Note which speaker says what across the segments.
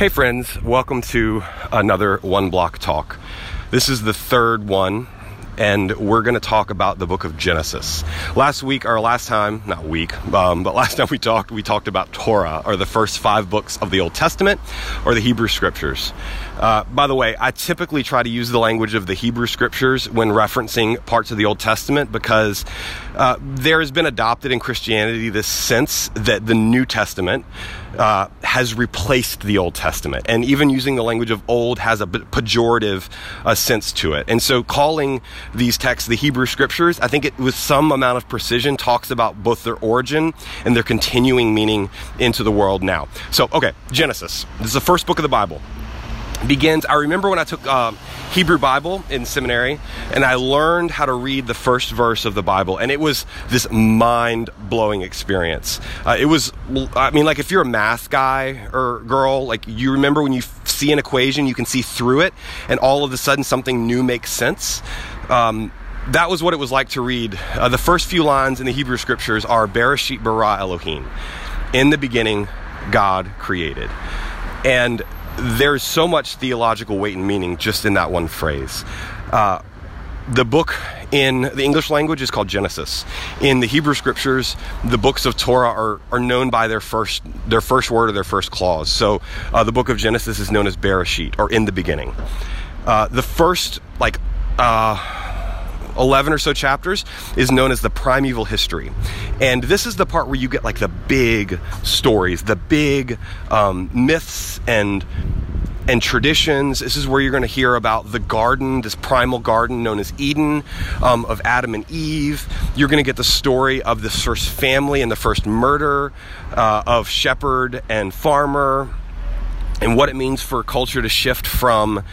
Speaker 1: Hey, friends, welcome to another One Block Talk. This is the third one, and we're going to talk about the book of Genesis. Last week, or last time, not week, um, but last time we talked, we talked about Torah, or the first five books of the Old Testament, or the Hebrew Scriptures. Uh, by the way, I typically try to use the language of the Hebrew Scriptures when referencing parts of the Old Testament because uh, there has been adopted in Christianity this sense that the New Testament uh, has replaced the Old Testament. And even using the language of old has a pejorative uh, sense to it. And so calling these texts the Hebrew Scriptures, I think it with some amount of precision talks about both their origin and their continuing meaning into the world now. So, okay, Genesis. This is the first book of the Bible begins. I remember when I took uh, Hebrew Bible in seminary and I learned how to read the first verse of the Bible, and it was this mind blowing experience. Uh, it was, I mean, like if you're a math guy or girl, like you remember when you see an equation, you can see through it, and all of a sudden something new makes sense. Um, that was what it was like to read. Uh, the first few lines in the Hebrew scriptures are Bereshit bara Elohim. In the beginning, God created. And there's so much theological weight and meaning just in that one phrase. Uh, the book in the English language is called Genesis. In the Hebrew scriptures, the books of Torah are, are known by their first their first word or their first clause. So uh, the book of Genesis is known as Bereshit or in the beginning. Uh, the first like uh, 11 or so chapters is known as the primeval history. And this is the part where you get like the big stories, the big um, myths and and traditions. This is where you're going to hear about the garden, this primal garden known as Eden, um, of Adam and Eve. You're going to get the story of the first family and the first murder uh, of shepherd and farmer and what it means for culture to shift from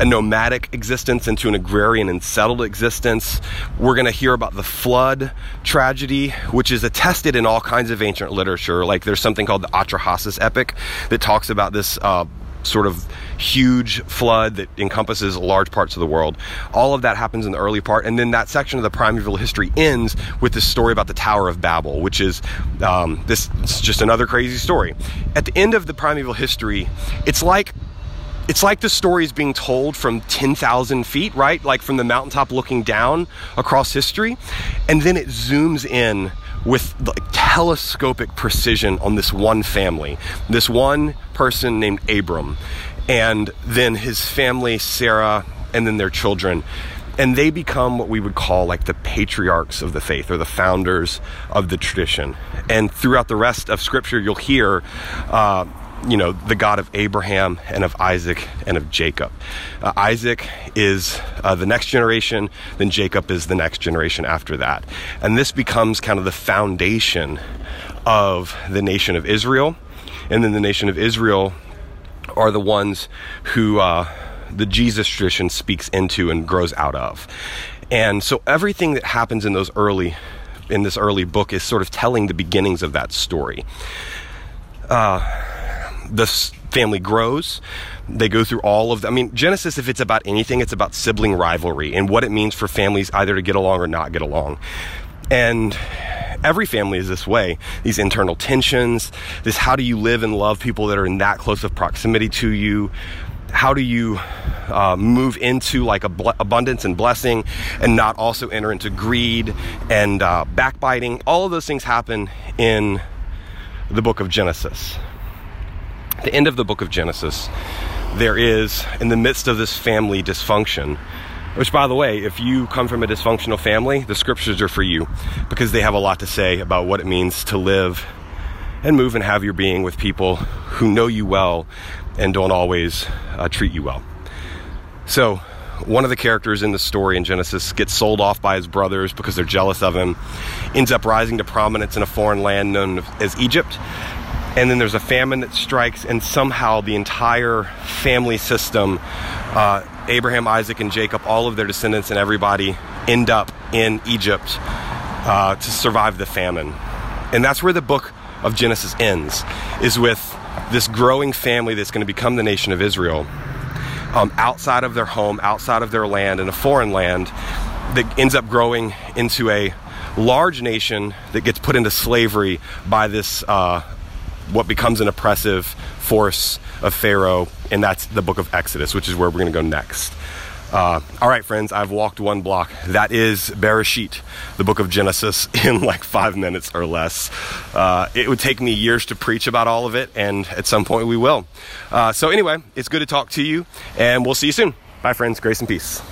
Speaker 1: a nomadic existence into an agrarian and settled existence. We're going to hear about the flood tragedy, which is attested in all kinds of ancient literature. Like there's something called the Atrahasis epic that talks about this uh, sort of huge flood that encompasses large parts of the world. All of that happens in the early part, and then that section of the primeval history ends with this story about the Tower of Babel, which is um, this is just another crazy story. At the end of the primeval history, it's like it's like the story is being told from 10,000 feet, right? Like from the mountaintop looking down across history. And then it zooms in with like telescopic precision on this one family, this one person named Abram, and then his family, Sarah, and then their children. And they become what we would call like the patriarchs of the faith or the founders of the tradition. And throughout the rest of scripture, you'll hear uh, you know, the God of Abraham and of Isaac and of Jacob. Uh, Isaac is uh, the next generation, then Jacob is the next generation after that. And this becomes kind of the foundation of the nation of Israel. And then the nation of Israel are the ones who uh, the Jesus tradition speaks into and grows out of. And so everything that happens in those early in this early book is sort of telling the beginnings of that story. Uh, the family grows. They go through all of the, I mean, Genesis, if it's about anything, it's about sibling rivalry and what it means for families either to get along or not get along. And every family is this way these internal tensions, this how do you live and love people that are in that close of proximity to you? How do you uh, move into like bl- abundance and blessing and not also enter into greed and uh, backbiting? All of those things happen in the book of Genesis the end of the book of Genesis, there is, in the midst of this family dysfunction, which, by the way, if you come from a dysfunctional family, the scriptures are for you because they have a lot to say about what it means to live and move and have your being with people who know you well and don't always uh, treat you well. So, one of the characters in the story in Genesis gets sold off by his brothers because they're jealous of him, ends up rising to prominence in a foreign land known as Egypt, and then there's a famine that strikes, and somehow the entire family system, uh, Abraham, Isaac, and Jacob, all of their descendants and everybody end up in Egypt uh, to survive the famine. And that's where the book of Genesis ends, is with this growing family that's going to become the nation of Israel. Um, outside of their home, outside of their land, in a foreign land, that ends up growing into a large nation that gets put into slavery by this uh, what becomes an oppressive force of Pharaoh, and that's the book of Exodus, which is where we're going to go next. Uh, all right, friends, I've walked one block. That is Bereshit, the book of Genesis, in like five minutes or less. Uh, it would take me years to preach about all of it, and at some point we will. Uh, so, anyway, it's good to talk to you, and we'll see you soon. Bye, friends. Grace and peace.